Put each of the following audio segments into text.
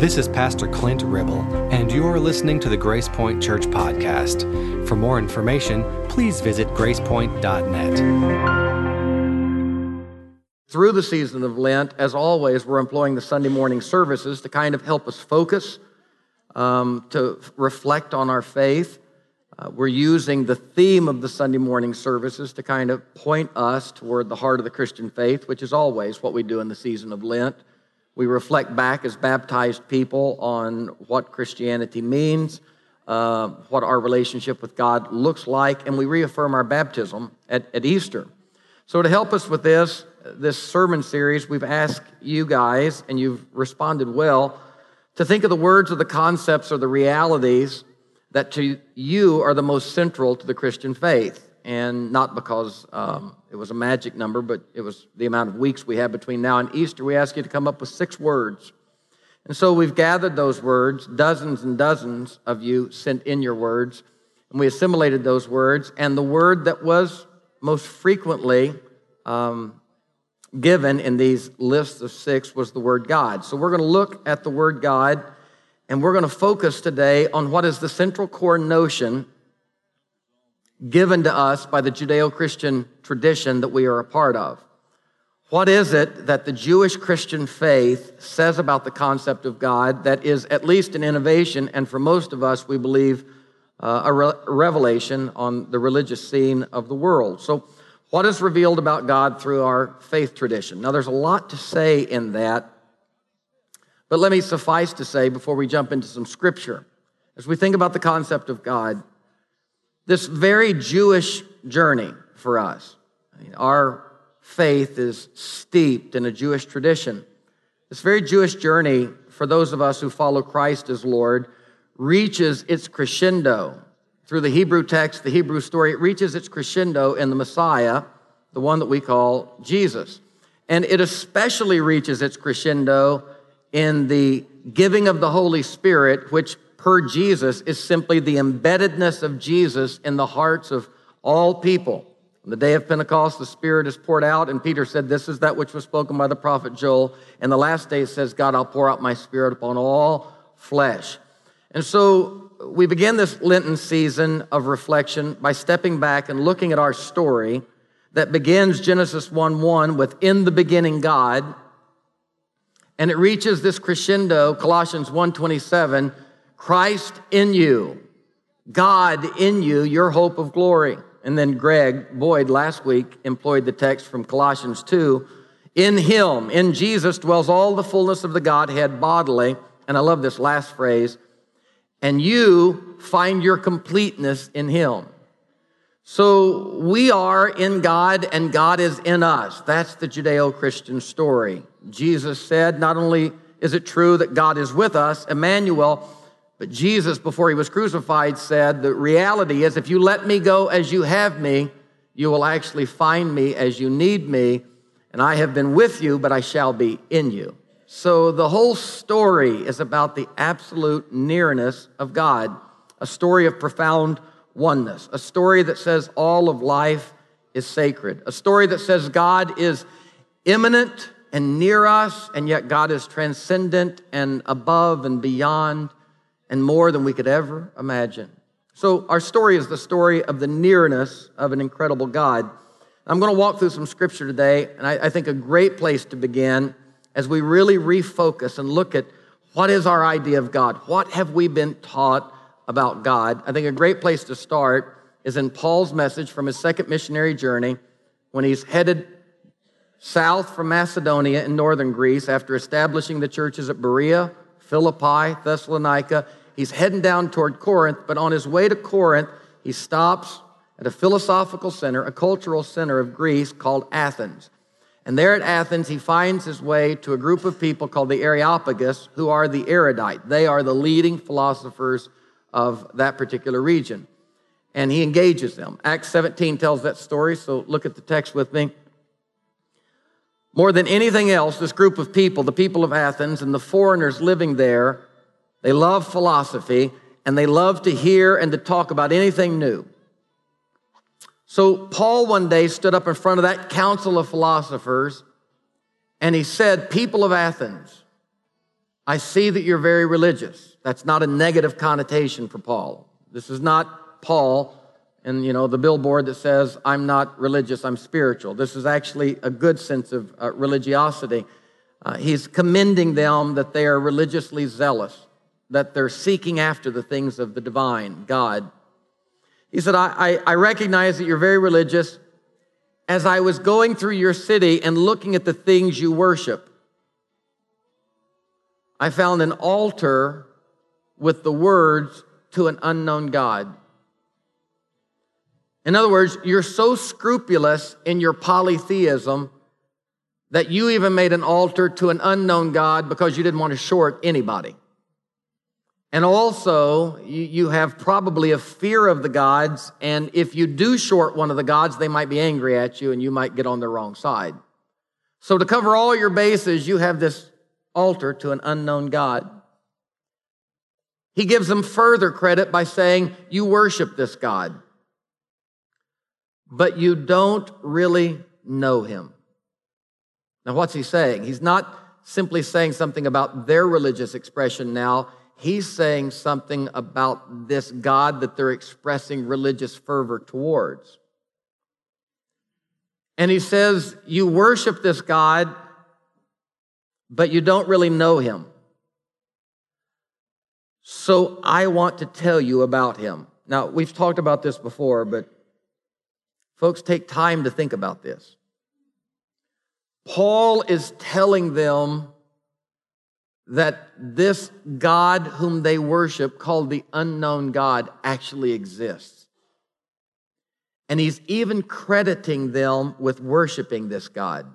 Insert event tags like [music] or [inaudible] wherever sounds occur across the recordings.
This is Pastor Clint Ribble, and you're listening to the Grace Point Church Podcast. For more information, please visit gracepoint.net. Through the season of Lent, as always, we're employing the Sunday morning services to kind of help us focus, um, to reflect on our faith. Uh, we're using the theme of the Sunday morning services to kind of point us toward the heart of the Christian faith, which is always what we do in the season of Lent. We reflect back as baptized people on what Christianity means, uh, what our relationship with God looks like, and we reaffirm our baptism at, at Easter. So, to help us with this, this sermon series, we've asked you guys, and you've responded well, to think of the words or the concepts or the realities that to you are the most central to the Christian faith. And not because um, it was a magic number, but it was the amount of weeks we have between now and Easter. We ask you to come up with six words. And so we've gathered those words, dozens and dozens of you sent in your words, and we assimilated those words. And the word that was most frequently um, given in these lists of six was the word God. So we're going to look at the word God and we're going to focus today on what is the central core notion given to us by the Judeo Christian tradition that we are a part of. What is it that the Jewish Christian faith says about the concept of God that is at least an innovation, and for most of us, we believe uh, a, re- revelation on the religious scene of the world? So, what is revealed about God through our faith tradition? Now, there's a lot to say in that, but let me suffice to say before we jump into some scripture, as we think about the concept of God, this very Jewish journey for us, I mean, our faith is steeped in a Jewish tradition. This very Jewish journey for those of us who follow Christ as Lord reaches its crescendo through the Hebrew text, the Hebrew story, it reaches its crescendo in the Messiah, the one that we call Jesus. And it especially reaches its crescendo in the giving of the Holy Spirit, which per Jesus is simply the embeddedness of Jesus in the hearts of all people. On the day of Pentecost, the Spirit is poured out, and Peter said, This is that which was spoken by the prophet Joel. And the last day it says, God, I'll pour out my Spirit upon all flesh. And so we begin this Lenten season of reflection by stepping back and looking at our story that begins Genesis 1 1 with in the beginning God. And it reaches this crescendo, Colossians 1:27, Christ in you, God in you, your hope of glory. And then Greg Boyd last week employed the text from Colossians 2. In him, in Jesus, dwells all the fullness of the Godhead bodily. And I love this last phrase and you find your completeness in Him. So we are in God and God is in us. That's the Judeo Christian story. Jesus said, not only is it true that God is with us, Emmanuel, but Jesus, before he was crucified, said, The reality is, if you let me go as you have me, you will actually find me as you need me. And I have been with you, but I shall be in you. So the whole story is about the absolute nearness of God, a story of profound oneness, a story that says all of life is sacred, a story that says God is immanent and near us, and yet God is transcendent and above and beyond and more than we could ever imagine. So, our story is the story of the nearness of an incredible God. I'm going to walk through some scripture today, and I, I think a great place to begin as we really refocus and look at what is our idea of God? What have we been taught about God? I think a great place to start is in Paul's message from his second missionary journey when he's headed south from Macedonia in northern Greece after establishing the churches at Berea, Philippi, Thessalonica. He's heading down toward Corinth, but on his way to Corinth, he stops at a philosophical center, a cultural center of Greece called Athens. And there at Athens, he finds his way to a group of people called the Areopagus, who are the erudite. They are the leading philosophers of that particular region. And he engages them. Acts 17 tells that story, so look at the text with me. More than anything else, this group of people, the people of Athens and the foreigners living there, they love philosophy and they love to hear and to talk about anything new. So Paul one day stood up in front of that council of philosophers and he said, People of Athens, I see that you're very religious. That's not a negative connotation for Paul. This is not Paul and you know the billboard that says i'm not religious i'm spiritual this is actually a good sense of uh, religiosity uh, he's commending them that they are religiously zealous that they're seeking after the things of the divine god. He said I, I, I recognize that you're very religious. As i was going through your city and looking at the things you worship i found an altar with the words to an unknown god. In other words, you're so scrupulous in your polytheism that you even made an altar to an unknown God because you didn't want to short anybody. And also, you, have probably a fear of the gods, and if you do short one of the gods, they might be angry at you and you might get on the wrong side. So, to cover all your bases, you have this altar to an unknown God. He gives them further credit by saying, You worship this God but you don't really know him. Now, what's he saying? He's not simply saying something about their religious expression now. He's saying something about this God that they're expressing religious fervor towards. And he says, You worship this God, but you don't really know him. So I want to tell you about him. Now, we've talked about this before, but Folks, take time to think about this. Paul is telling them that this God whom they worship, called the unknown God, actually exists. And he's even crediting them with worshiping this God.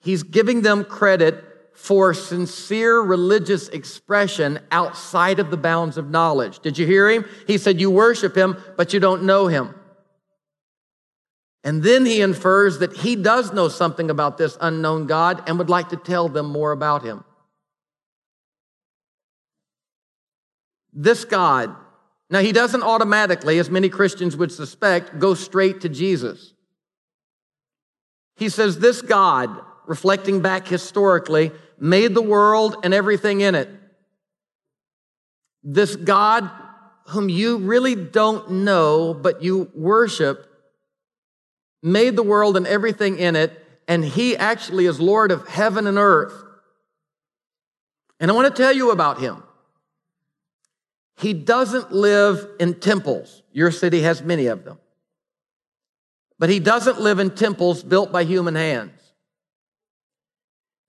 He's giving them credit for sincere religious expression outside of the bounds of knowledge. Did you hear him? He said, You worship him, but you don't know him. And then he infers that he does know something about this unknown God and would like to tell them more about him. This God, now he doesn't automatically, as many Christians would suspect, go straight to Jesus. He says, This God, reflecting back historically, made the world and everything in it. This God, whom you really don't know, but you worship, made the world and everything in it, and he actually is Lord of heaven and earth. And I want to tell you about him. He doesn't live in temples. Your city has many of them. But he doesn't live in temples built by human hands.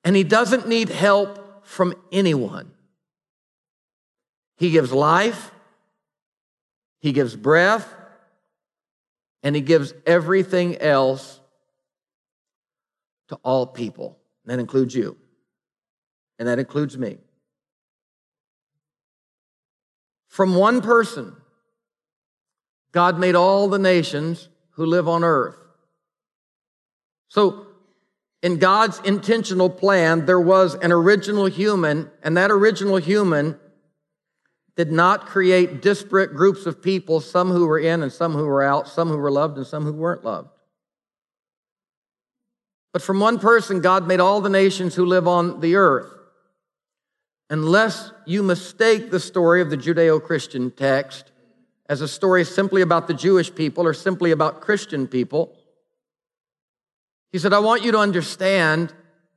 And he doesn't need help from anyone. He gives life, he gives breath, and he gives everything else to all people. that includes you, and that includes me. From one person, God made all the nations who live on earth. So, in God's intentional plan, there was an original human, and that original human did not create disparate groups of people, some who were in and some who were out, some who were loved and some who weren't loved. But from one person, God made all the nations who live on the earth. Unless you mistake the story of the Judeo Christian text as a story simply about the Jewish people or simply about Christian people, he said, I want you to understand,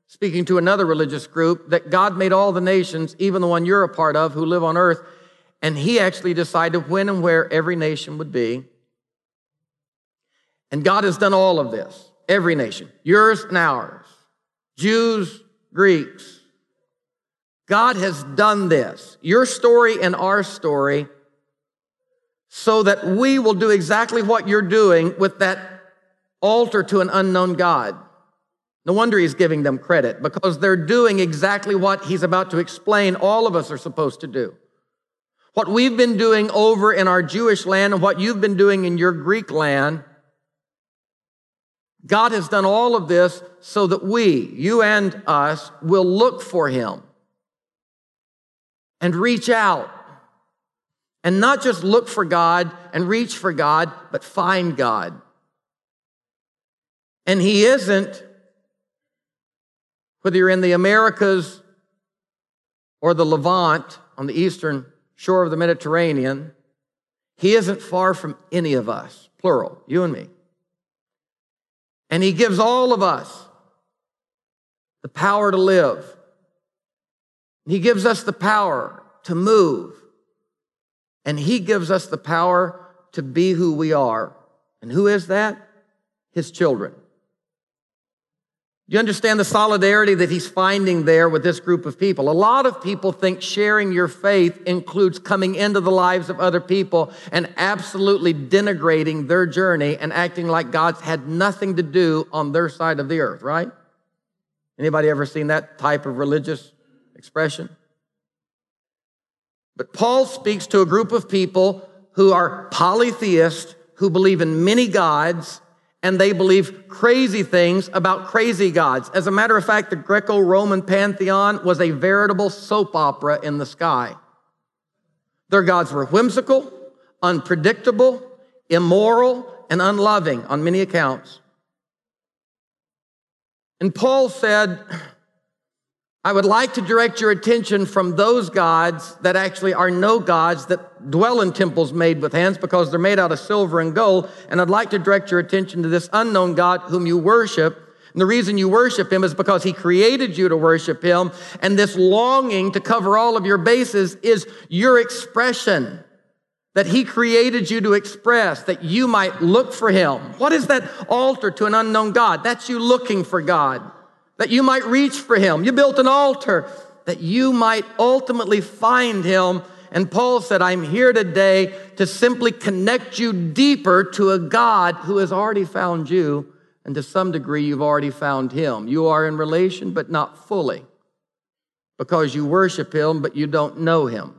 speaking to another religious group, that God made all the nations, even the one you're a part of, who live on earth, and he actually decided when and where every nation would be. And God has done all of this, every nation, yours and ours, Jews, Greeks. God has done this, your story and our story, so that we will do exactly what you're doing with that altar to an unknown God. No wonder he's giving them credit because they're doing exactly what he's about to explain all of us are supposed to do. What we've been doing over in our Jewish land and what you've been doing in your Greek land, God has done all of this so that we, you and us, will look for Him and reach out. And not just look for God and reach for God, but find God. And He isn't, whether you're in the Americas or the Levant on the eastern shore of the Mediterranean, he isn't far from any of us, plural, you and me. And he gives all of us the power to live. He gives us the power to move. And he gives us the power to be who we are. And who is that? His children. Do you understand the solidarity that he's finding there with this group of people? A lot of people think sharing your faith includes coming into the lives of other people and absolutely denigrating their journey and acting like God's had nothing to do on their side of the earth, right? Anybody ever seen that type of religious expression? But Paul speaks to a group of people who are polytheists, who believe in many gods, and they believe crazy things about crazy gods. As a matter of fact, the Greco Roman pantheon was a veritable soap opera in the sky. Their gods were whimsical, unpredictable, immoral, and unloving on many accounts. And Paul said, I would like to direct your attention from those gods that actually are no gods that dwell in temples made with hands because they're made out of silver and gold. And I'd like to direct your attention to this unknown God whom you worship. And the reason you worship him is because he created you to worship him. And this longing to cover all of your bases is your expression that he created you to express, that you might look for him. What is that altar to an unknown God? That's you looking for God that you might reach for him. You built an altar that you might ultimately find him. And Paul said, I'm here today to simply connect you deeper to a God who has already found you. And to some degree, you've already found him. You are in relation, but not fully because you worship him, but you don't know him.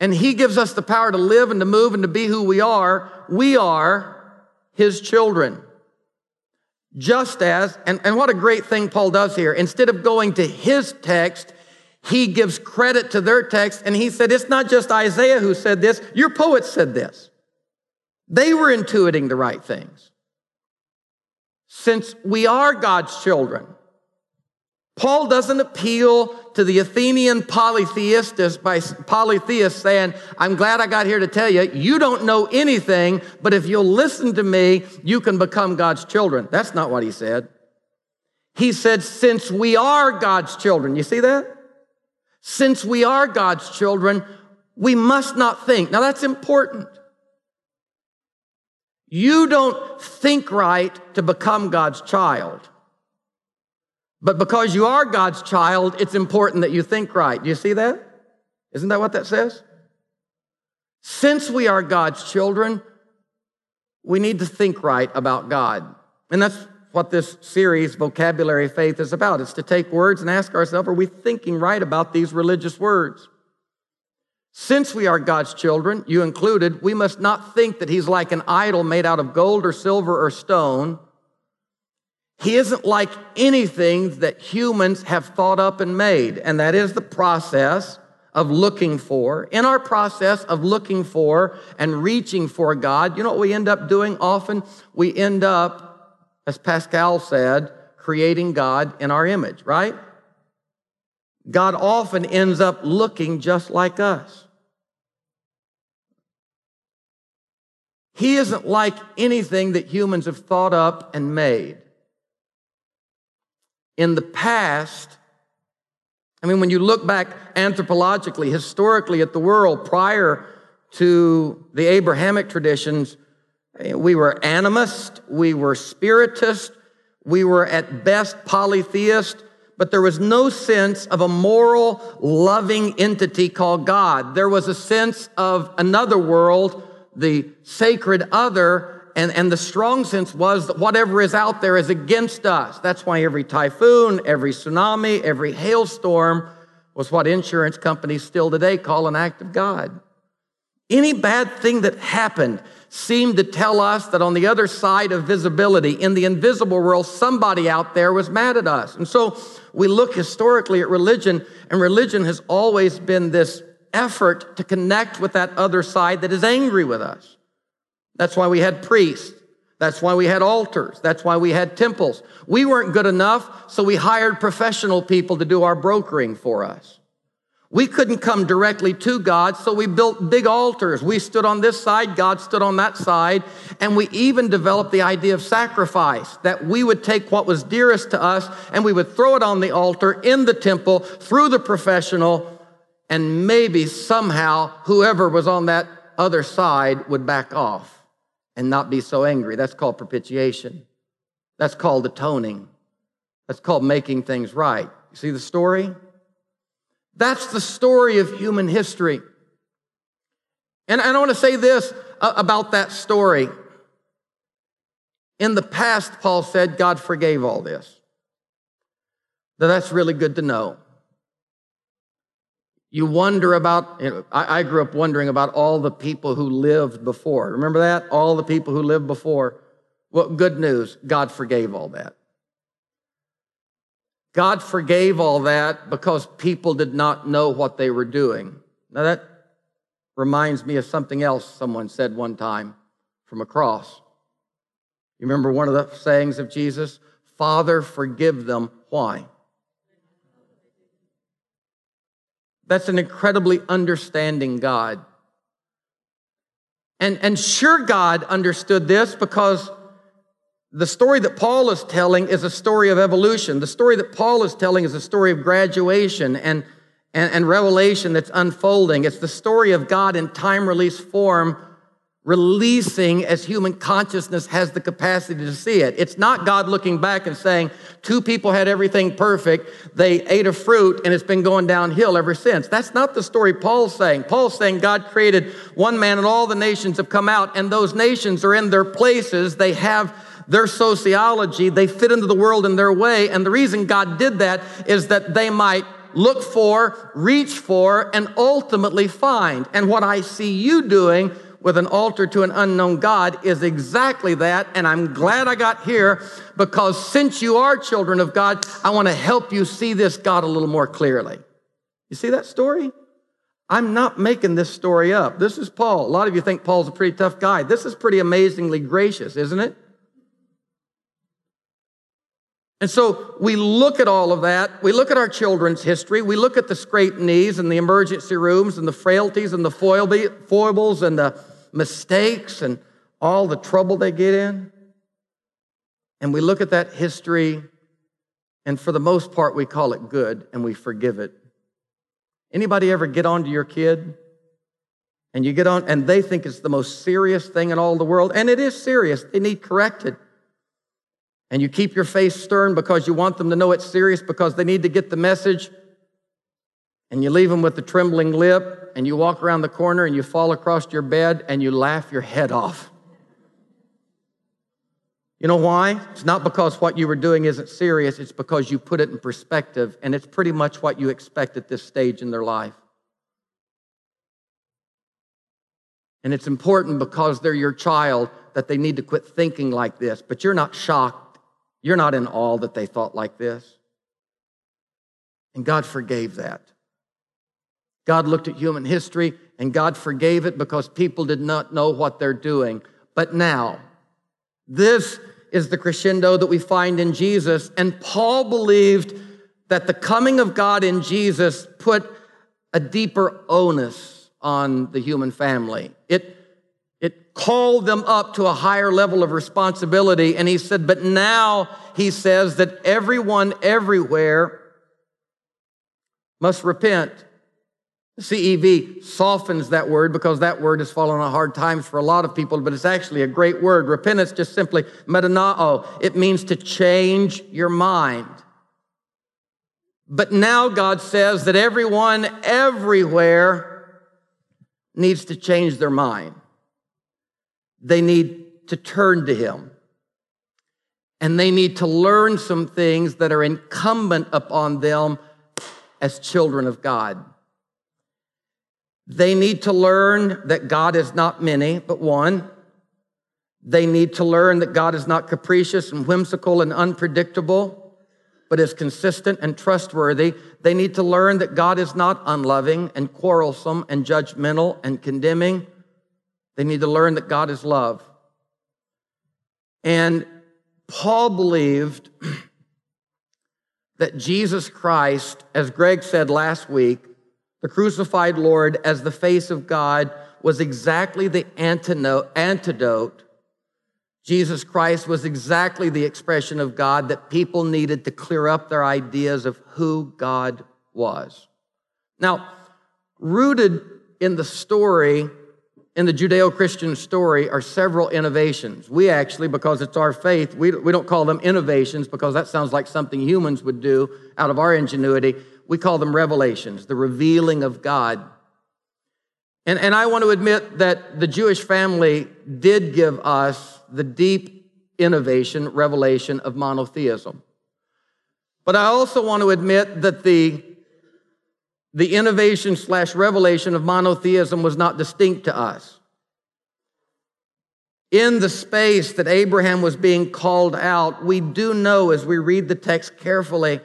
And he gives us the power to live and to move and to be who we are. We are his children. Just as, and, and what a great thing Paul does here. Instead of going to his text, he gives credit to their text and he said, It's not just Isaiah who said this, your poets said this. They were intuiting the right things. Since we are God's children, Paul doesn't appeal to the Athenian polytheists by polytheists saying, I'm glad I got here to tell you, you don't know anything, but if you'll listen to me, you can become God's children. That's not what he said. He said, since we are God's children, you see that? Since we are God's children, we must not think. Now that's important. You don't think right to become God's child. But because you are God's child, it's important that you think right. Do you see that? Isn't that what that says? Since we are God's children, we need to think right about God. And that's what this series, Vocabulary Faith, is about. It's to take words and ask ourselves, are we thinking right about these religious words? Since we are God's children, you included, we must not think that He's like an idol made out of gold or silver or stone he isn't like anything that humans have thought up and made, and that is the process of looking for. In our process of looking for and reaching for God, you know what we end up doing often? We end up, as Pascal said, creating God in our image, right? God often ends up looking just like us. He isn't like anything that humans have thought up and made in the past, I mean, when you look back anthropologically, historically at the world prior to the Abrahamic traditions, eh, we were animist, we were spiritist, we were at best polytheist, but there was no sense of a moral, loving entity called God. There was a sense of another world, the sacred other, and, and the strong sense was that whatever is out there is against us. That's why every typhoon, every tsunami, every hailstorm was what insurance companies still today call an act of God. Any bad thing that happened seemed to tell us that on the other side of visibility, in the invisible world, somebody out there was mad at us. And so we look historically at religion, and religion has always been this effort to connect with that other side that is angry with us. That's why we had priests. That's why we had altars. That's why we had temples. We weren't good enough, so we hired professional people to do our brokering for us. We couldn't come directly to God, so we built big altars. We stood on this side, God stood on that side, and we even developed the idea of sacrifice that we would take what was dearest to us and we would throw it on the altar in the temple through the professional, and maybe somehow whoever was on that other side would back off and not be so angry. That's called propitiation. That's called atoning. That's called making things right. You see the story? That's the story of human history. And I want to say this uh, about that story. In the past, Paul said God forgave all this. Now, that's really good to know. You wonder about, you know, I, I, grew up wondering about all the people who lived before. Remember that? All the people who lived before. Well, good news God forgave all that. God forgave all that because people did not know what they were doing. Now, that reminds me of something else someone said one time from a cross. You remember one of the sayings of Jesus? Father, forgive them. Why? That's an incredibly understanding God. And, and sure, God understood this because the story that Paul is telling is a story of evolution. The story that Paul is telling is a story of graduation and, and, and revelation that's unfolding. It's the story of God in time release form releasing as human consciousness has the capacity to see it. It's not God looking back and saying, two people had everything perfect, they ate a fruit, and it's been going downhill ever since. That's not the story Paul's saying. Paul's saying God created one man and all the nations have come out, and those nations are in their places. They have their sociology, they fit into the world in their way, and the reason God did that is that they might look for, reach for, and ultimately find. And what I see you doing with an altar to an unknown God is exactly that. And I'm glad I got here because since you are children of God, I want to help you see this God a little more clearly. You see that story? I'm not making this story up. This is Paul. A lot of you think Paul's a pretty tough guy. This is pretty amazingly gracious, isn't it? And so we look at all of that. We look at our children's history. We look at the scraped knees and the emergency rooms and the frailties and the foibles and the mistakes and all the trouble they get in. And we look at that history, and for the most part, we call it good and we forgive it. Anybody ever get on to your kid? And you get on, and they think it's the most serious thing in all the world, and it is serious. They need corrected. And you keep your face stern because you want them to know it's serious because they need to get the message and you leave them with the trembling lip, and you walk around the corner and you fall across your bed and you laugh your head off. You know why? It's not because what you were doing isn't serious, it's because you put it in perspective, and it's pretty much what you expect at this stage in their life. And it's important because they're your child that they need to quit thinking like this, but you're not shocked. You're not in awe that they thought like this. And God forgave that. God looked at human history and God forgave it because people did not know what they're doing. But now, this is the crescendo that we find in Jesus. And Paul believed that the coming of God in Jesus put a deeper onus on the human family. It, it called them up to a higher level of responsibility. And he said, but now he says that everyone everywhere must repent CEV softens that word because that word has fallen on hard times for a lot of people, but it's actually a great word. Repentance just simply metanao. It means to change your mind. But now God says that everyone everywhere needs to change their mind. They need to turn to Him. And they need to learn some things that are incumbent upon them as children of God. They need to learn that God is not many, but one. They need to learn that God is not capricious and whimsical and unpredictable, but is consistent and trustworthy. They need to learn that God is not unloving and quarrelsome and judgmental and condemning. They need to learn that God is love. And Paul believed [clears throat] that Jesus Christ, as Greg said last week, the crucified Lord as the face of God was exactly the antidote. Jesus Christ was exactly the expression of God that people needed to clear up their ideas of who God was. Now, rooted in the story, in the Judeo Christian story, are several innovations. We actually, because it's our faith, we, we don't call them innovations because that sounds like something humans would do out of our ingenuity. We call them revelations, the revealing of God. And, and I want to admit that the Jewish family did give us the deep innovation, revelation of monotheism. But I also want to admit that the, the innovation slash revelation of monotheism was not distinct to us. In the space that Abraham was being called out, we do know as we read the text carefully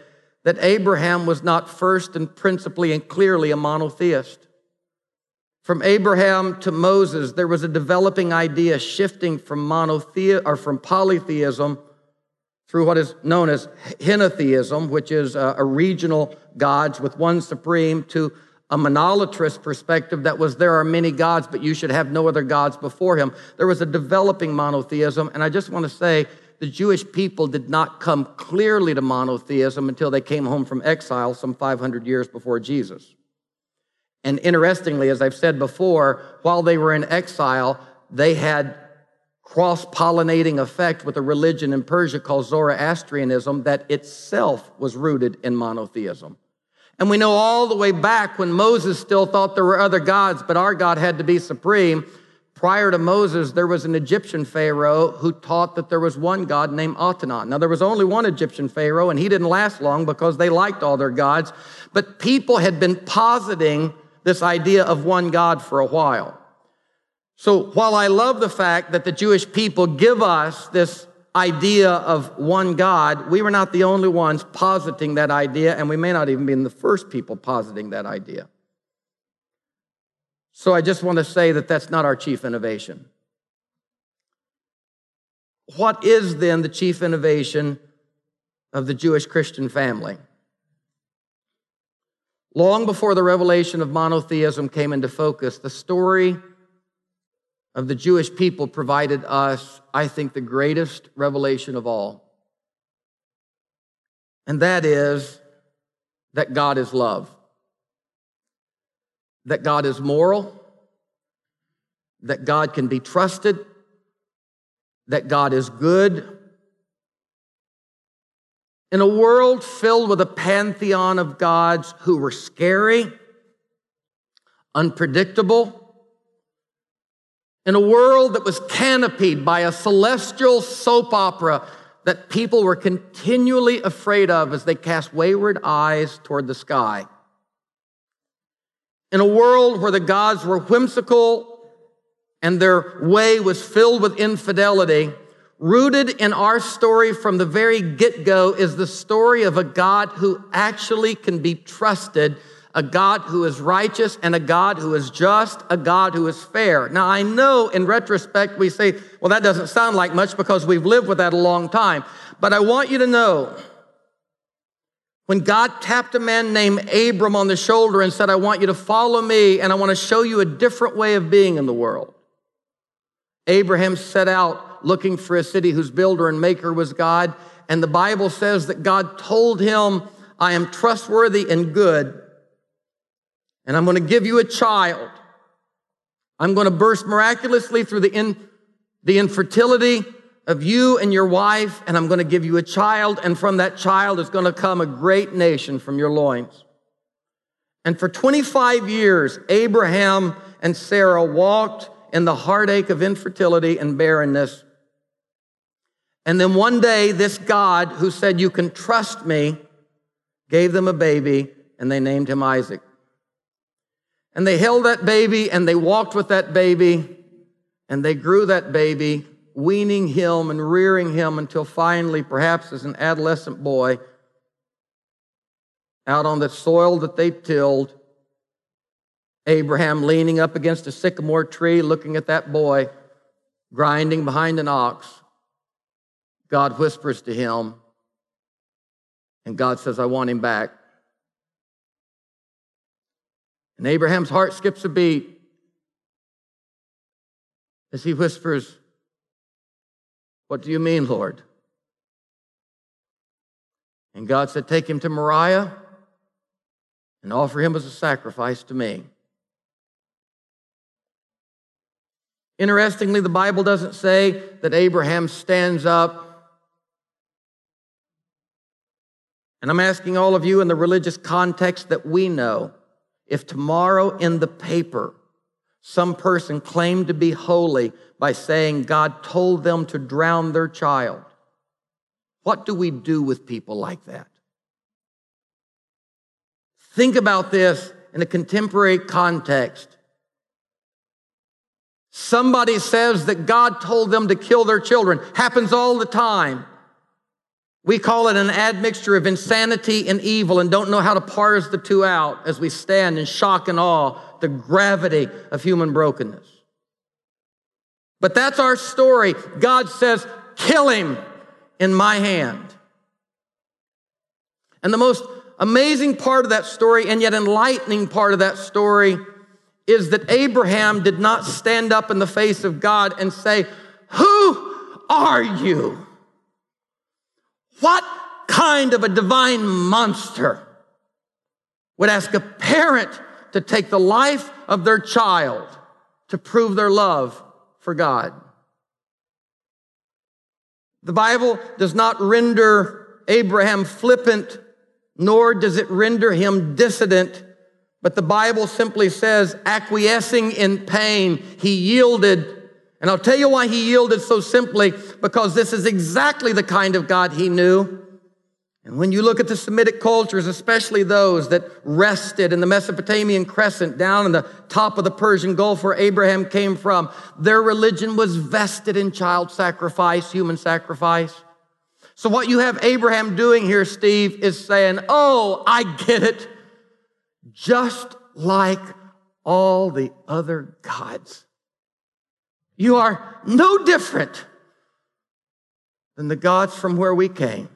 that Abraham was not first and principally and clearly a monotheist. From Abraham to Moses, there was a developing idea shifting from monotheism or from polytheism through what is known as henotheism, which is a, a regional gods with one supreme, to a monolatrous perspective that was there are many gods, but you should have no other gods before him. There was a developing monotheism, and I just want to say the Jewish people did not come clearly to monotheism until they came home from exile some 500 years before Jesus. And interestingly, as I've said before, while they were in exile, they had cross pollinating effect with a religion in Persia called Zoroastrianism that itself was rooted in monotheism. And we know all the way back when Moses still thought there were other gods, but our God had to be supreme. Prior to Moses, there was an Egyptian Pharaoh who taught that there was one God named Atenat. Now, there was only one Egyptian Pharaoh, and he didn't last long because they liked all their gods. But people had been positing this idea of one God for a while. So, while I love the fact that the Jewish people give us this idea of one God, we were not the only ones positing that idea, and we may not even be the first people positing that idea. So I just want to say that that's not our chief innovation. What is then the chief innovation of the Jewish Christian family? Long before the revelation of monotheism came into focus, the story of the Jewish people provided us, I think, the greatest revelation of all. And that is that God is love that God is moral, that God can be trusted, that God is good. In a world filled with a pantheon of gods who were scary, unpredictable, in a world that was canopied by a celestial soap opera that people were continually afraid of as they cast wayward eyes toward the sky. In a world where the gods were whimsical and their way was filled with infidelity, rooted in our story from the very get go is the story of a God who actually can be trusted, a God who is righteous, and a God who is just, a God who is fair. Now, I know in retrospect we say, well, that doesn't sound like much because we've lived with that a long time. But I want you to know when God tapped a man named Abram on the shoulder and said, I want you to follow me and I want to show you a different way of being in the world. Abraham set out looking for a city whose builder and maker was God. And the Bible says that God told him, I am trustworthy and good, and I'm going to give you a child. I'm going to burst miraculously through the, in, the infertility of you and your wife, and I'm going to give you a child, and from that child is going to come a great nation from your loins. And for 25 years, Abraham and Sarah walked in the heartache of infertility and barrenness. And then one day, this God who said, You can trust me, gave them a baby, and they named him Isaac. And they held that baby and they walked with that baby and they grew that baby weaning him and rearing him until finally, perhaps as an adolescent boy, out on the soil that they tilled, Abraham leaning up against a sycamore tree, looking at that boy grinding behind an ox, God whispers to him, and God says, I want him back. And Abraham's heart skips a beat as he whispers, What do you mean, Lord? And God said, Take him to Moriah and offer him as a sacrifice to me. Interestingly, the Bible doesn't say that Abraham stands up. And I'm asking all of you in the religious context that we know if tomorrow in the paper some person claimed to be holy by saying God told them to drown their child, what do we do with people like that? Think about this in a contemporary context. Somebody says that God told them to kill their children. Happens all the time. We call it an admixture of insanity and evil and don't know how to parse the two out as we stand in shock and awe the gravity of human brokenness. But that's our story. God says, kill him in my hand. And the most amazing part of that story and yet enlightening part of that story is that Abraham did not stand up in the face of God and say, Who are you? What kind of a divine monster would ask a parent to take the life of their child to prove their love for God? The Bible does not render Abraham flippant, nor does it render him dissident, but the Bible simply says, acquiescing in pain, he yielded and I'll tell you why he yielded so simply because this is exactly the kind of God he knew. And when you look at the Semitic cultures, especially those that rested in the Mesopotamian crescent down in the top of the Persian Gulf where Abraham came from, their religion was vested in child sacrifice, human sacrifice. So, what you have Abraham doing here, Steve, is saying, Oh, I get it. Just like all the other gods. You are no different than the gods from where we came.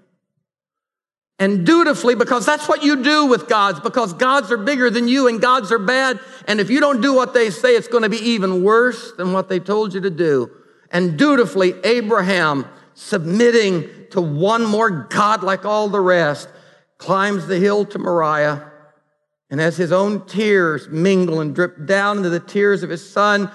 And dutifully, because that's what you do with gods, because gods are bigger than you and gods are bad. And if you don't do what they say, it's going to be even worse than what they told you to do. And dutifully, Abraham, submitting to one more God like all the rest, climbs the hill to Moriah. And as his own tears mingle and drip down into the tears of his son,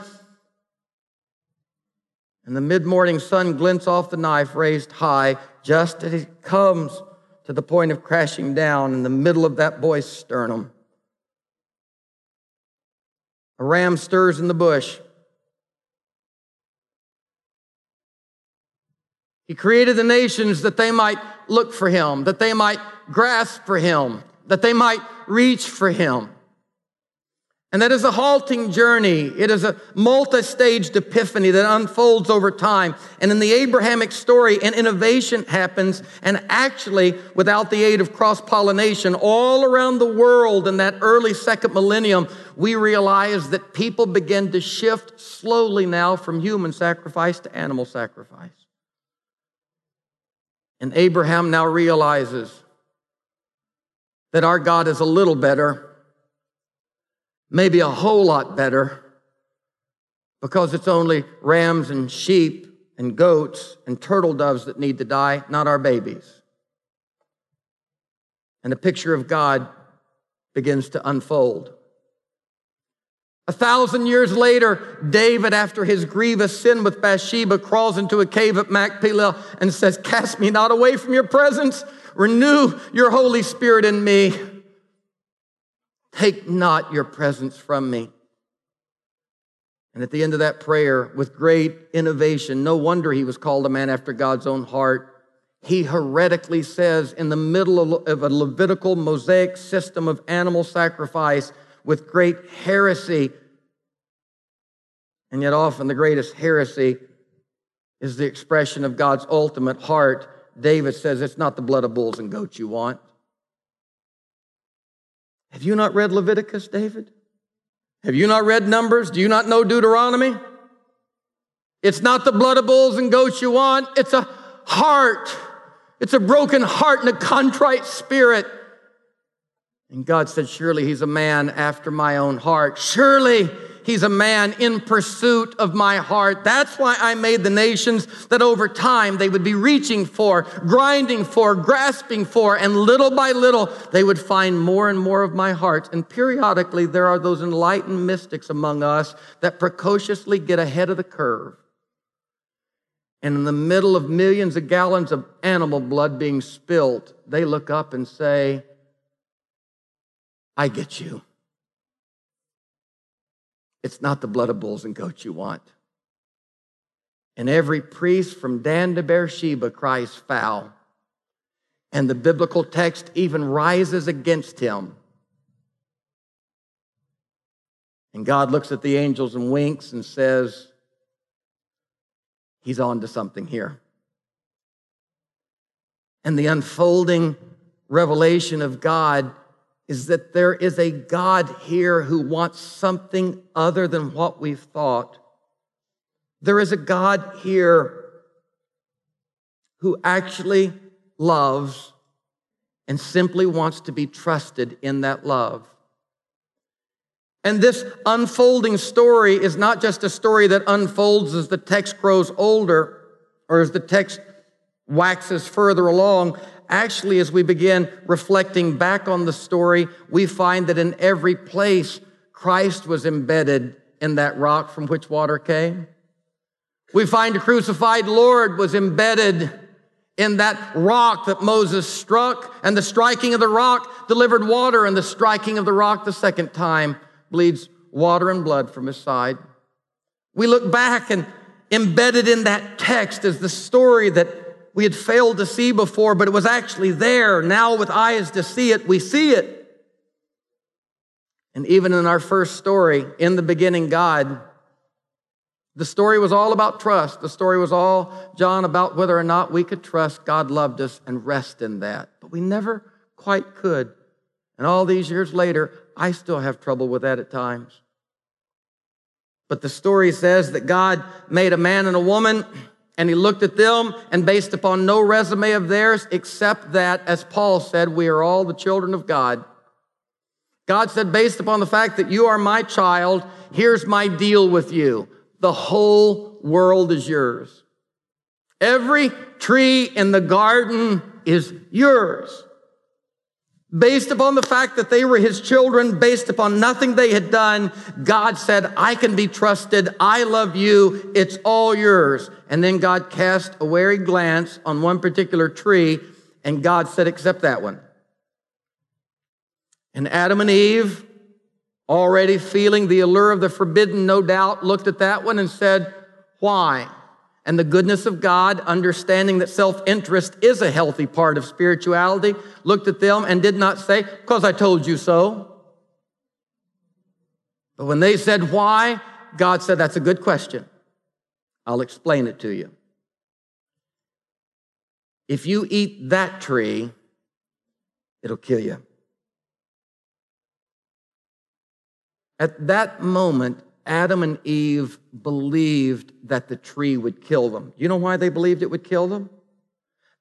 and the mid morning sun glints off the knife raised high just as he comes to the point of crashing down in the middle of that boy's sternum. A ram stirs in the bush. He created the nations that they might look for him, that they might grasp for him, that they might reach for him. And that is a halting journey. It is a multi staged epiphany that unfolds over time. And in the Abrahamic story, an innovation happens. And actually, without the aid of cross pollination, all around the world in that early second millennium, we realize that people begin to shift slowly now from human sacrifice to animal sacrifice. And Abraham now realizes that our God is a little better maybe a whole lot better because it's only rams and sheep and goats and turtle doves that need to die, not our babies. And the picture of God begins to unfold. A thousand years later, David, after his grievous sin with Bathsheba, crawls into a cave at Machpelah and says, Cast me not away from your presence, renew your Holy Spirit in me. Take not your presence from me. And at the end of that prayer, with great innovation, no wonder he was called a man after God's own heart. He heretically says, in the middle of a Levitical Mosaic system of animal sacrifice, with great heresy, and yet often the greatest heresy is the expression of God's ultimate heart. David says, It's not the blood of bulls and goats you want. Have you not read Leviticus, David? Have you not read Numbers? Do you not know Deuteronomy? It's not the blood of bulls and goats you want, it's a heart. It's a broken heart and a contrite spirit. And God said, Surely he's a man after my own heart. Surely he's a man in pursuit of my heart. That's why I made the nations that over time they would be reaching for, grinding for, grasping for, and little by little they would find more and more of my heart. And periodically there are those enlightened mystics among us that precociously get ahead of the curve. And in the middle of millions of gallons of animal blood being spilt, they look up and say, I get you. It's not the blood of bulls and goats you want. And every priest from Dan to Beersheba cries foul. And the biblical text even rises against him. And God looks at the angels and winks and says, He's on to something here. And the unfolding revelation of God is that there is a God here who wants something other than what we've thought. There is a God here who actually loves and simply wants to be trusted in that love. And this unfolding story is not just a story that unfolds as the text grows older or as the text waxes further along actually, as we begin reflecting back on the story, we find that in every place, Christ was embedded in that rock from which water came. We find the crucified Lord was embedded in that rock that Moses struck, and the striking of the rock delivered water, and the striking of the rock the second time bleeds water and blood from his side. We look back and embedded in that text is the story that we had failed to see before, but it was actually there. Now, with eyes to see it, we see it. And even in our first story, in the beginning, God, the story was all about trust. The story was all, John, about whether or not we could trust God loved us and rest in that. But we never quite could. And all these years later, I still have trouble with that at times. But the story says that God made a man and a woman and he looked at them, and based upon no resume of theirs, except that, as Paul said, we are all the children of God. God said, based upon the fact that you are my child, here's my deal with you. The whole world is yours. Every tree in the garden is yours based upon the fact that they were his children, based upon nothing they had done, God said, I can be trusted. I love you. It's all yours. And then God cast a wary glance on one particular tree, and God said, Accept that one. And Adam and Eve, already feeling the allure of the forbidden, no doubt, looked at that one and said, Why? And the goodness of God, understanding that self interest is a healthy part of spirituality, looked at them and did not say, Because I told you so. But when they said, Why? God said, That's a good question. I'll explain it to you. If you eat that tree, it'll kill you. At that moment, Adam and Eve believed that the tree would kill them. You know why they believed it would kill them?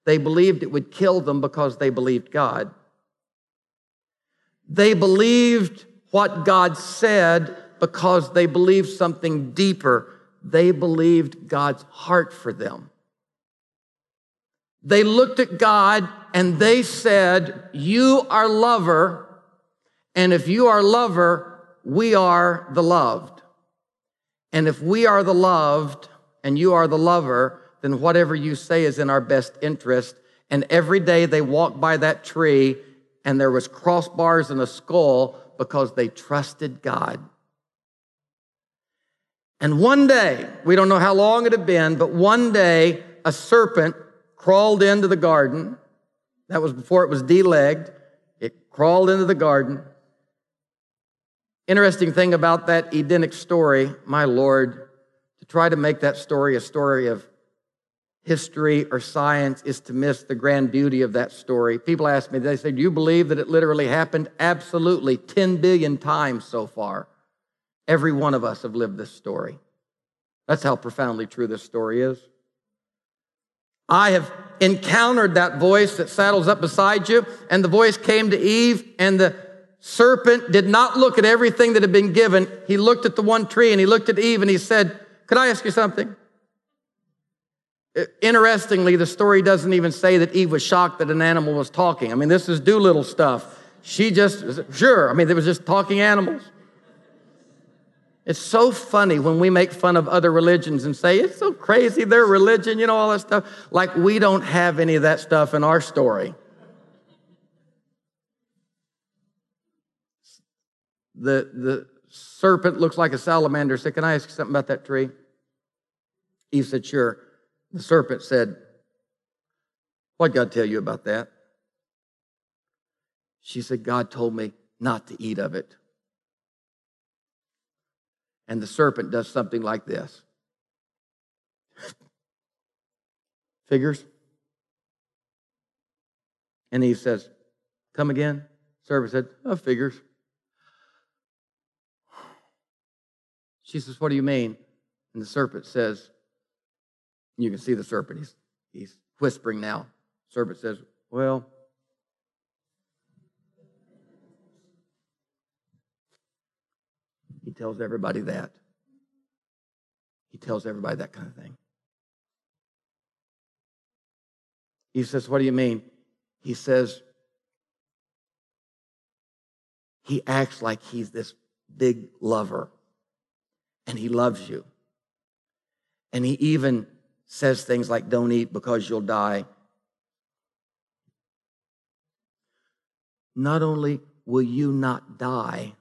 They believed it would kill them because they believed God. They believed what God said because they believed something deeper. They believed God's heart for them. They looked at God and they said, You are lover, and if you are lover, we are the loved. And if we are the loved and you are the lover, then whatever you say is in our best interest. And every day they walked by that tree and there was crossbars and a skull because they trusted God. And one day, we don't know how long it had been, but one day a serpent crawled into the garden. That was before it was delegged. It crawled into the garden Interesting thing about that Edenic story, my Lord, to try to make that story a story of history or science is to miss the grand beauty of that story. People ask me, they say, Do you believe that it literally happened? Absolutely. 10 billion times so far. Every one of us have lived this story. That's how profoundly true this story is. I have encountered that voice that saddles up beside you. And the voice came to Eve, and the serpent did not look at everything that had been given. He looked at the one tree and he looked at Eve and he said, Could I ask you something? Interestingly, the story doesn't even say that Eve was shocked that an animal was talking. I mean, this is Doolittle stuff. She just, sure, I mean, they was just talking animals. It's so funny when we make fun of other religions and say, it's so crazy, their religion, you know, all that stuff. Like we don't have any of that stuff in our story. The, the serpent looks like a salamander. Said, Can I ask you something about that tree? Eve said, Sure. The serpent said, What God tell you about that? She said, God told me not to eat of it. And the serpent does something like this [laughs] figures. And he says, Come again? Serpent said, Oh, figures. She says, What do you mean? And the serpent says, You can see the serpent. He's, he's whispering now. serpent says, Well, he tells everybody that. He tells everybody that kind of thing. He says, What do you mean? He says, He acts like he's this big lover and he loves you. And he even says things like, Don't eat because you'll die. Not only will you not die,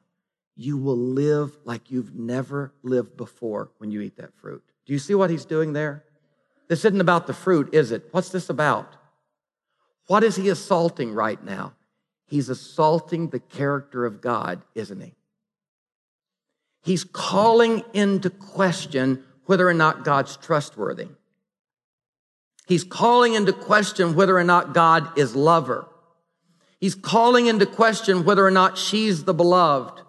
you will live like you've never lived before when you eat that fruit. Do you see what he's doing there? This isn't about the fruit, is it? What's this about? What is he assaulting right now? He's assaulting the character of God, isn't he? He's calling into question whether or not God's trustworthy. He's calling into question whether or not God is lover. He's calling into question whether or not she's the beloved.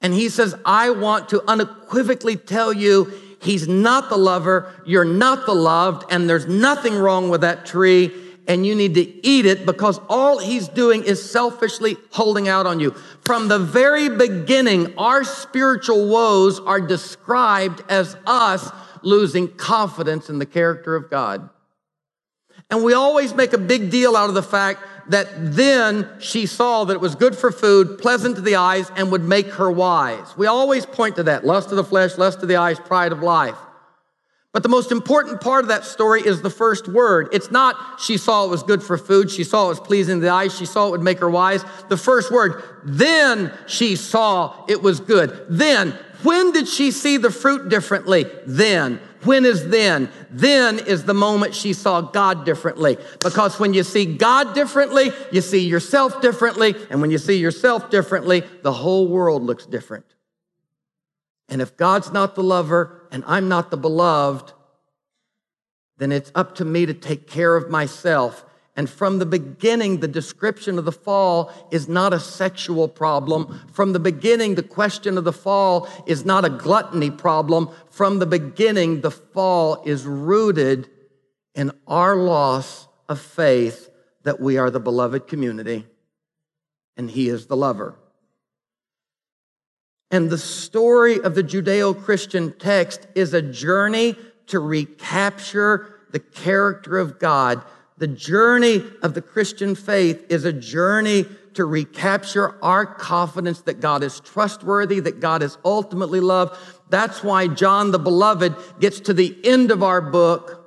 And he says, I want to unequivocally tell you he's not the lover, you're not the loved, and there's nothing wrong with that tree and you need to eat it because all he's doing is selfishly holding out on you. From the very beginning, our spiritual woes are described as us losing confidence in the character of God. And we always make a big deal out of the fact that then she saw that it was good for food, pleasant to the eyes, and would make her wise. We always point to that lust of the flesh, lust of the eyes, pride of life. But the most important part of that story is the first word. It's not she saw it was good for food, she saw it was pleasing to the eyes, she saw it would make her wise. The first word, then she saw it was good. Then, when did she see the fruit differently? Then. When is then? Then is the moment she saw God differently. Because when you see God differently, you see yourself differently. And when you see yourself differently, the whole world looks different. And if God's not the lover and I'm not the beloved, then it's up to me to take care of myself. And from the beginning, the description of the fall is not a sexual problem. From the beginning, the question of the fall is not a gluttony problem. From the beginning, the fall is rooted in our loss of faith that we are the beloved community and He is the lover. And the story of the Judeo Christian text is a journey to recapture the character of God. The journey of the Christian faith is a journey to recapture our confidence that God is trustworthy, that God is ultimately love. That's why John the Beloved gets to the end of our book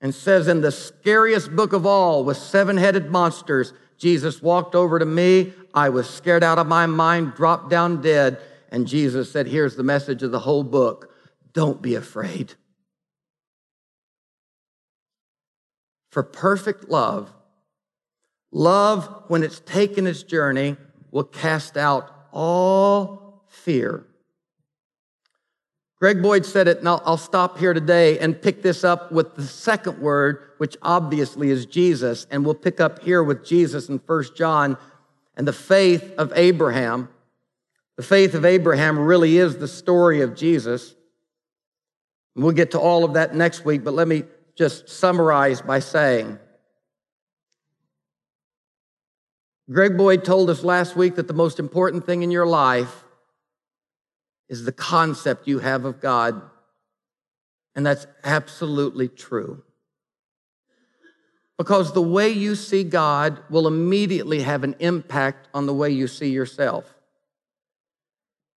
and says, In the scariest book of all, with seven headed monsters, Jesus walked over to me. I was scared out of my mind, dropped down dead. And Jesus said, Here's the message of the whole book don't be afraid. For perfect love, love, when it's taken its journey, will cast out all fear. Greg Boyd said it, and I'll, stop here today and pick this up with the second word, which obviously is Jesus. And we'll pick up here with Jesus in First John and the faith of Abraham. The faith of Abraham really is the story of Jesus. We'll get to all of that next week, but let me just summarize by saying Greg Boyd told us last week that the most important thing in your life is the concept you have of God. And that's absolutely true. Because the way you see God will immediately have an impact on the way you see yourself.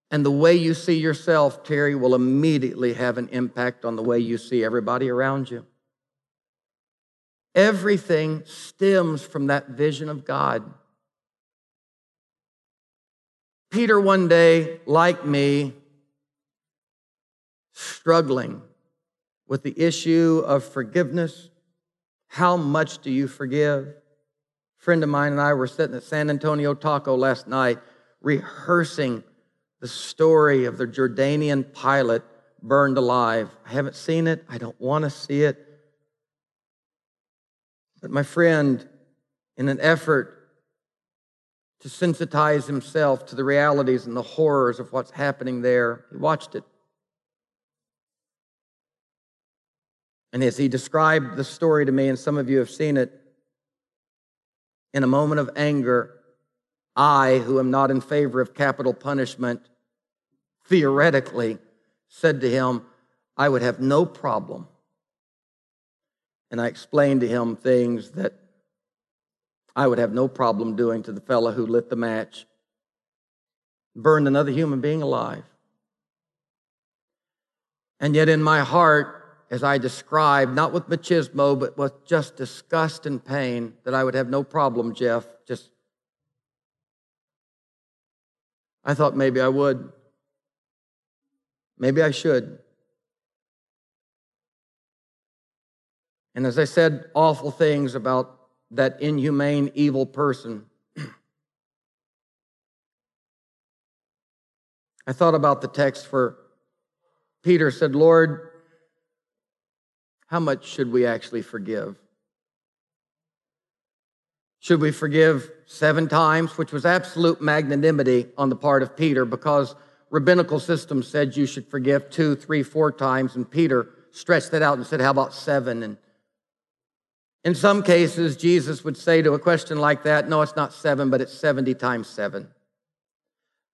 And the way you see yourself, Terry, will immediately have an impact on the way you see everybody around you. Everything stems from that vision of God. Peter, one day, like me, struggling with the issue of forgiveness. How much do you forgive? A friend of mine and I were sitting at San Antonio Taco last night rehearsing the story of the Jordanian pilot burned alive. I haven't seen it. I don't want to see it. But my friend, in an effort to sensitize himself to the realities and the horrors of what's happening there, he watched it. And as he described the story to me, and some of you have seen it, in a moment of anger, I, who am not in favor of capital punishment, theoretically said to him, I would have no problem. And I explained to him things that I would have no problem doing to the fellow who lit the match, burned another human being alive. And yet, in my heart, as I described, not with machismo, but with just disgust and pain, that I would have no problem, Jeff. Just, I thought maybe I would. Maybe I should. And as I said awful things about that inhumane, evil person, [clears throat] I thought about the text for Peter said, Lord, how much should we actually forgive? Should we forgive seven times, which was absolute magnanimity on the part of Peter because rabbinical system said you should forgive two, three, four times, and Peter stretched that out and said, How about seven? And in some cases, Jesus would say to a question like that, No, it's not seven, but it's 70 times seven.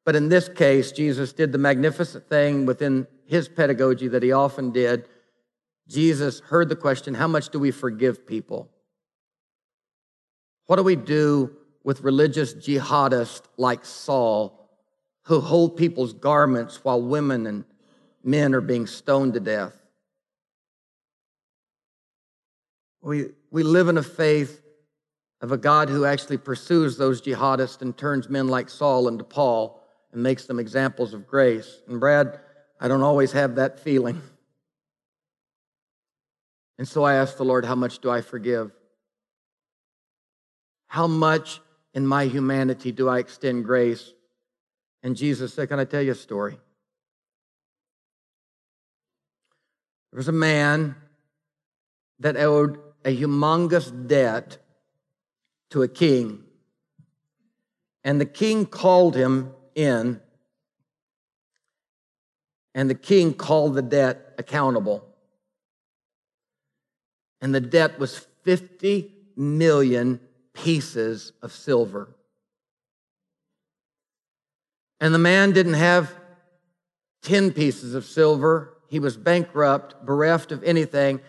But in this case, Jesus did the magnificent thing within his pedagogy that he often did. Jesus heard the question, How much do we forgive people? What do we do with religious jihadists like Saul who hold people's garments while women and men are being stoned to death? We, we live in a faith of a God who actually pursues those jihadists and turns men like Saul into Paul and makes them examples of grace. And Brad, I don't always have that feeling. [laughs] And so I asked the Lord, How much do I forgive? How much in my humanity do I extend grace? And Jesus said, Can I tell you a story? There was a man that owed a humongous debt to a king. And the king called him in, and the king called the debt accountable and the debt was 50 million pieces of silver. And the man didn't have 10 pieces of silver. He was bankrupt, bereft of anything,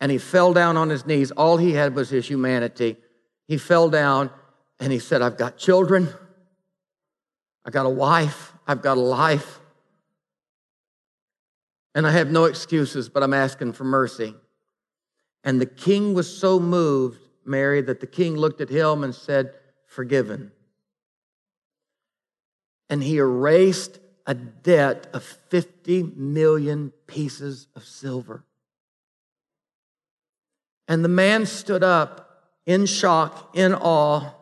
and he fell down on his knees. All he had was his humanity. He fell down and he said, I've got children, I've got a wife, I've got a life, and I have no excuses, but I'm asking for mercy. And the king was so moved, Mary, that the king looked at him and said, Forgiven. And he erased a debt of 50 million pieces of silver. And the man stood up in shock, in awe.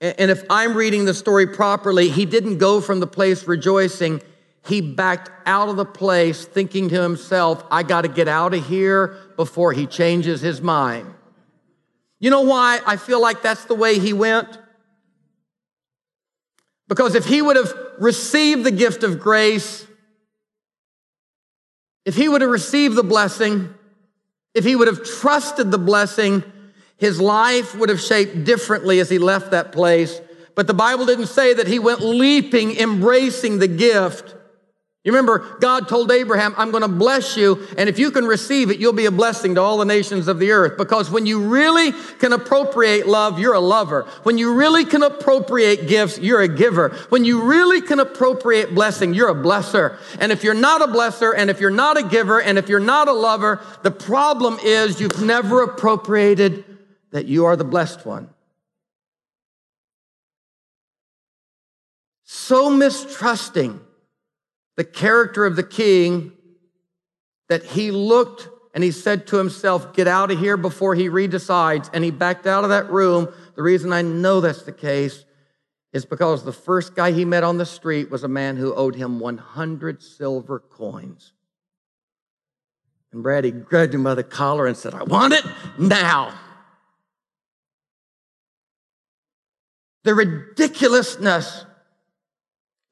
And if I'm reading the story properly, he didn't go from the place rejoicing he backed out of the place thinking to himself, I got to get out of here before he changes his mind. You know why I feel like that's the way he went? Because if he would have received the gift of grace, if he would have received the blessing, If he would have trusted the blessing, his life would have shaped differently as he left that place. But the Bible didn't say that he went leaping, embracing the gift. You remember, God told Abraham, I'm going to bless you, and if you can receive it, you'll be a blessing to all the nations of the earth. Because when you really can appropriate love, you're a lover. When you really can appropriate gifts, you're a giver. When you really can appropriate blessing, you're a blesser. And if you're not a blesser, and if you're not a giver, and if you're not a lover, the problem is you've never appropriated that you are the blessed one. So mistrusting the character of the king that he looked and he said to himself, Get out of here before he redecides. And he backed out of that room. The reason I know that's the case is because the first guy he met on the street was a man who owed him 100 silver coins. And Brad, he grabbed him by the collar and said, I want it now. The ridiculousness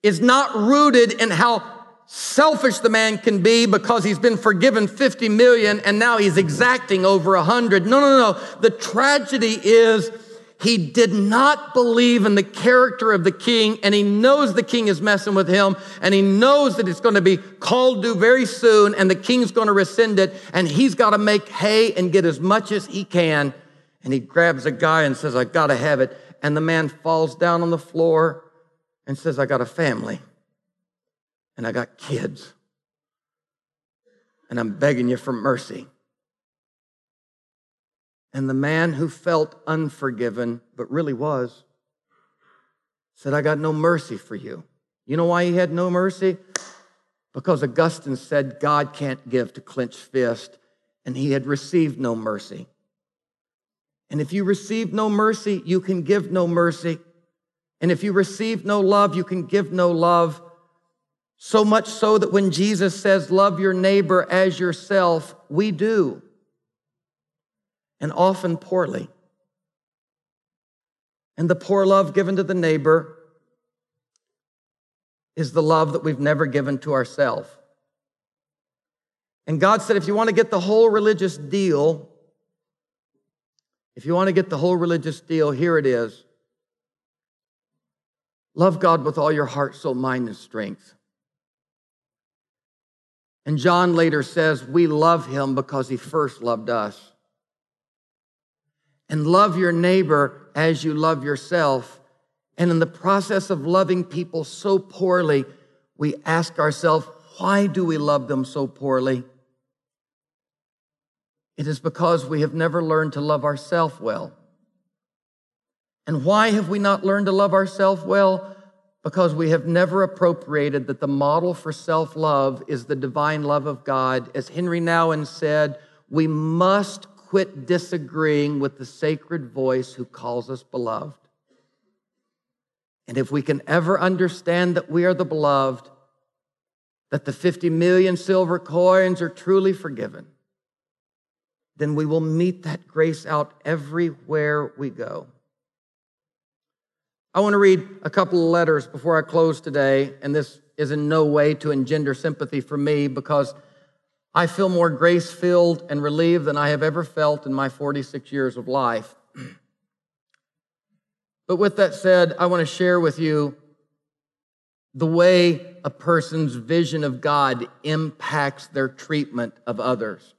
is not rooted in how selfish the man can be because he's been forgiven 50 million and now he's exacting over 100. No, no, no. The tragedy is he did not believe in the character of the king and he knows the king is messing with him and he knows that it's going to be called due very soon and the king's going to rescind it and he's got to make hay and get as much as he can. And he grabs a guy and says, I got to have it. And the man falls down on the floor and says, I got a family and I got kids and I'm begging you for mercy. And the man who felt unforgiven, but really was, said, I got no mercy for you. You know why he had no mercy? Because Augustine said God can't give to clenched fist, and he had received no mercy. And if you receive no mercy, you can give no mercy. And if you receive no love, you can give no love. So much so that when Jesus says, Love your neighbor as yourself, we do. And often poorly. And the poor love given to the neighbor is the love that we've never given to ourselves. And God said, if you want to get the whole religious deal, if you want to get the whole religious deal, here it is. Love God with all your heart, soul, mind, and strength. And John later says, We love him because he first loved us. And love your neighbor as you love yourself. And in the process of loving people so poorly, we ask ourselves, why do we love them so poorly? It is because we have never learned to love ourselves well. And why have we not learned to love ourselves well? Because we have never appropriated that the model for self love is the divine love of God. As Henri Nouwen said, we must quit disagreeing with the sacred voice who calls us beloved. And if we can ever understand that we are the beloved, that the 50 million silver coins are truly forgiven, then we will mete that grace out everywhere we go. I want to read a couple of letters before I close today, and this is in no way to engender sympathy for me because I feel more grace filled and relieved than I have ever felt in my 46 years of life. but with that said, I want to share with you the way a person's vision of God impacts their treatment of others.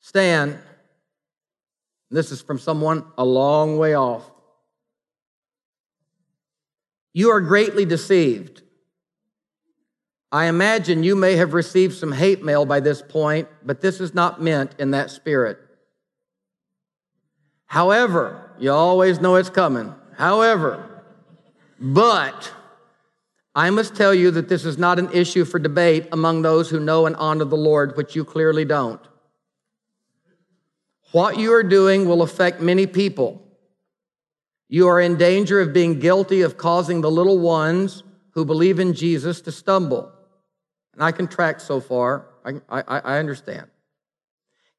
Stan this is from someone a long way off. You are greatly deceived. I imagine you may have received some hate mail by this point, but this is not meant in that spirit. However, you always know it's coming. However, but I must tell you that this is not an issue for debate among those who know and honor the Lord, which you clearly don't. What you are doing will affect many people. You are in danger of being guilty of causing the little ones who believe in Jesus to stumble. And I can track so far. I, I, I understand.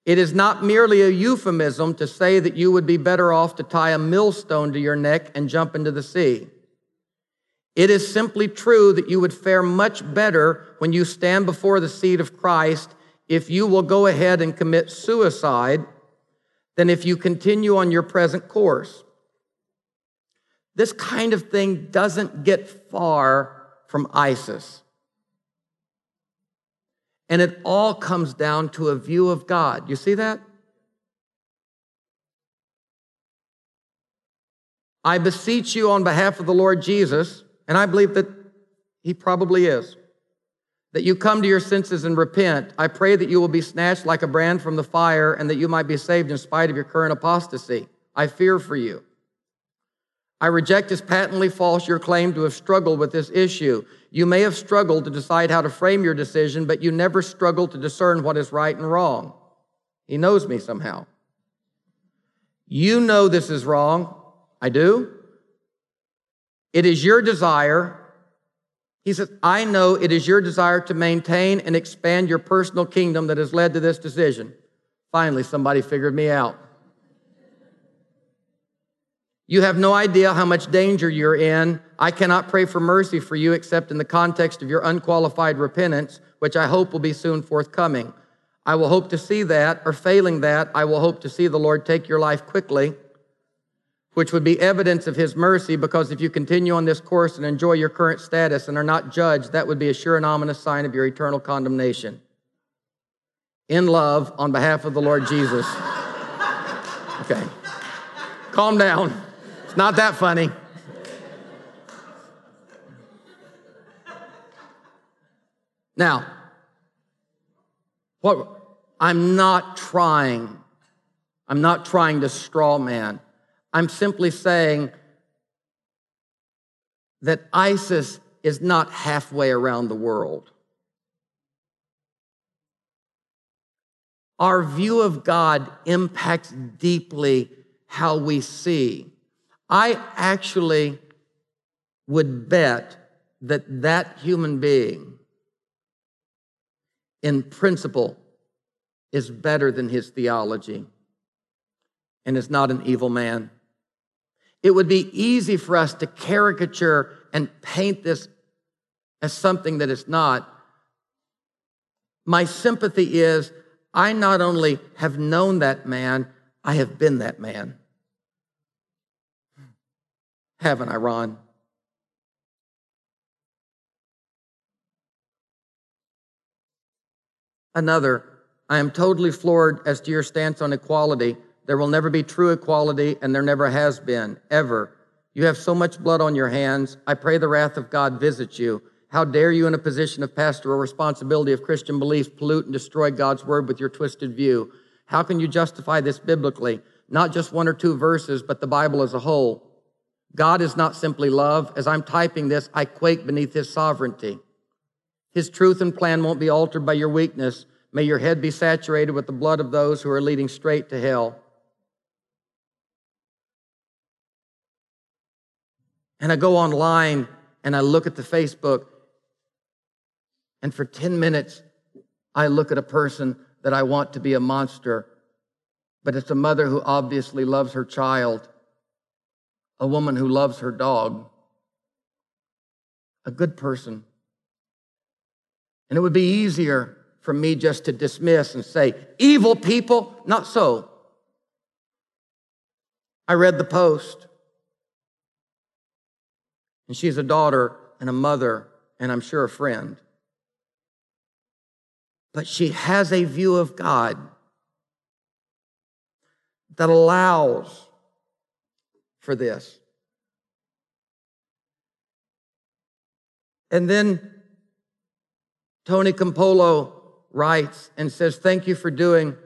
It is not merely a euphemism to say that you would be better off to tie a millstone to your neck and jump into the sea. It is simply true that you would fare much better when you stand before the seat of Christ if you will go ahead and commit suicide than if you continue on your present course. This kind of thing doesn't get far from ISIS. And it all comes down to a view of God. You see that? I beseech you on behalf of the Lord Jesus, and I believe that he probably is, that you come to your senses and repent. I pray that you will be snatched like a brand from the fire and that you might be saved in spite of your current apostasy. I fear for you. I reject as patently false your claim to have struggled with this issue. You may have struggled to decide how to frame your decision, but you never struggled to discern what is right and wrong. He knows me somehow. You know this is wrong. I do. It is your desire. He says, I know it is your desire to maintain and expand your personal kingdom that has led to this decision. Finally, somebody figured me out. You have no idea how much danger you're in. I cannot pray for mercy for you except in the context of your unqualified repentance, which I hope will be soon forthcoming. I will hope to see that, or failing that, I will hope to see the Lord take your life quickly which would be evidence of his mercy, because if you continue on this course and enjoy your current status and are not judged, that would be a sure and ominous sign of your eternal condemnation. In love, on behalf of the Lord Jesus. [laughs] Okay. Calm down. It's not that funny. Now, what I'm not trying, I'm not trying to straw man. I'm simply saying that ISIS is not halfway around the world. Our view of God impacts deeply how we see. I actually would bet that that human being, in principle, is better than his theology and is not an evil man. It would be easy for us to caricature and paint this as something that it's not. My sympathy is I not only have known that man, I have been that man. Haven't I, Ron? Another, I am totally floored as to your stance on equality. There will never be true equality, and there never has been, ever. You have so much blood on your hands. I pray the wrath of God visit you. How dare you, in a position of pastoral responsibility of Christian beliefs, pollute and destroy God's word with your twisted view? How can you justify this biblically? Not just one or two verses, but the Bible as a whole. God is not simply love. As I'm typing this, I quake beneath his sovereignty. His truth and plan won't be altered by your weakness. May your head be saturated with the blood of those who are leading straight to hell. And I go online and I look at the Facebook, and for 10 minutes, I look at a person that I want to be a monster, but it's a mother who obviously loves her child, a woman who loves her dog, a good person. And it would be easier for me just to dismiss and say, evil people, not so. I read the post. And she's a daughter and a mother, and I'm sure a friend. But she has a view of God that allows for this. And then Tony Campolo writes and says, Thank you for doing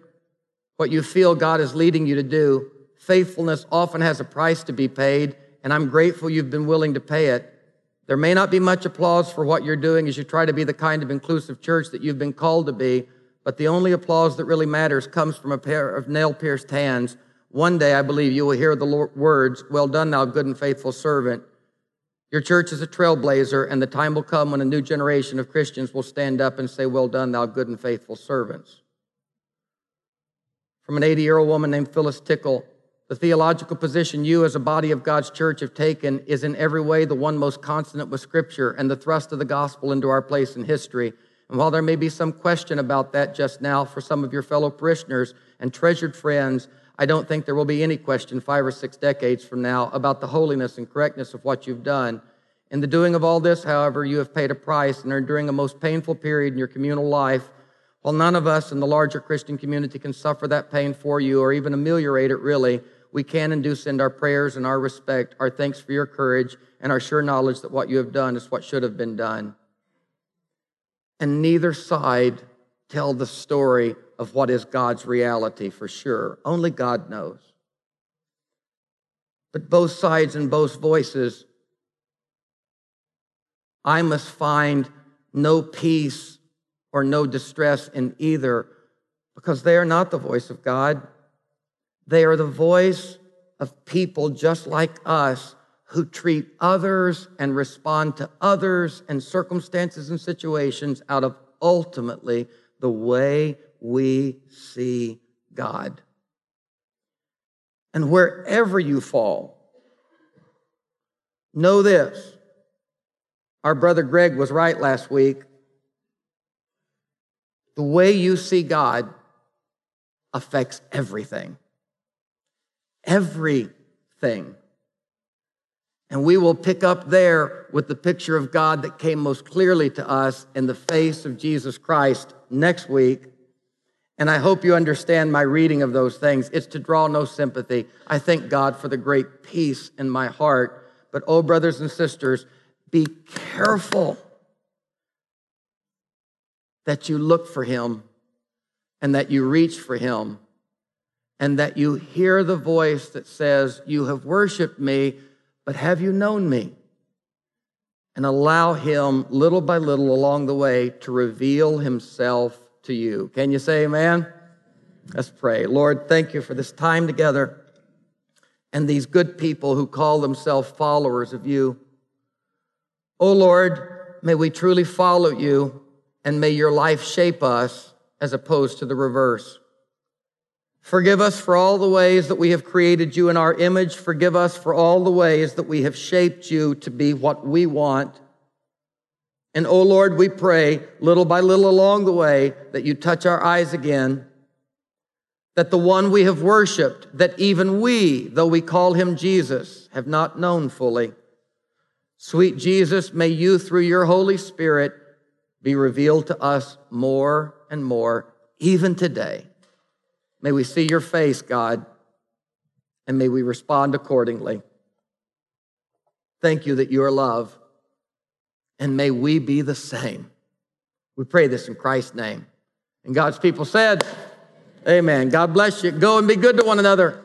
what you feel God is leading you to do. Faithfulness often has a price to be paid, and I'm grateful you've been willing to pay it. There may not be much applause for what you're doing as you try to be the kind of inclusive church that you've been called to be, but the only applause that really matters comes from a pair of nail pierced hands. One day, I believe you will hear the words, Well done, thou good and faithful servant. Your church is a trailblazer, and the time will come when a new generation of Christians will stand up and say, Well done, thou good and faithful servants. From an 80 year old woman named Phyllis Tickle, the theological position you, as a body of God's church, have taken is in every way the one most consonant with Scripture and the thrust of the gospel into our place in history. And while there may be some question about that just now for some of your fellow parishioners and treasured friends, I don't think there will be any question five or six decades from now about the holiness and correctness of what you've done. In the doing of all this, however, you have paid a price and are enduring a most painful period in your communal life. While none of us in the larger Christian community can suffer that pain for you or even ameliorate it really, we can and do send our prayers and our respect, our thanks for your courage, and our sure knowledge that what you have done is what should have been done. And neither side tell the story of what is God's reality for sure. Only God knows. But both sides and both voices, I must find no peace or no distress in either because they are not the voice of God. They are the voice of people just like us who treat others and respond to others and circumstances and situations out of ultimately the way we see God. And wherever you fall, know this. Our brother Greg was right last week. The way you see God affects everything. Everything. And we will pick up there with the picture of God that came most clearly to us in the face of Jesus Christ next week. And I hope you understand my reading of those things. It's to draw no sympathy. I thank God for the great peace in my heart. But, oh, brothers and sisters, be careful that you look for Him and that you reach for Him and that you hear the voice that says, You have worshiped me, but have you known me? And allow Him little by little along the way to reveal Himself to you. Can you say amen? Let's pray. Lord, thank you for this time together and these good people who call themselves followers of you. Oh Lord, may we truly follow you and may your life shape us as opposed to the reverse. Forgive us for all the ways that we have created you in our image. Forgive us for all the ways that we have shaped you to be what we want. And oh Lord, we pray little by little along the way that you touch our eyes again, that the one we have worshiped, that even we, though we call him Jesus, have not known fully. Sweet Jesus, may you through your Holy Spirit be revealed to us more and more, even today. May we see your face, God, and may we respond accordingly. Thank you that you are love and may we be the same. We pray this in Christ's name. And God's people said, Amen. God bless you. Go and be good to one another.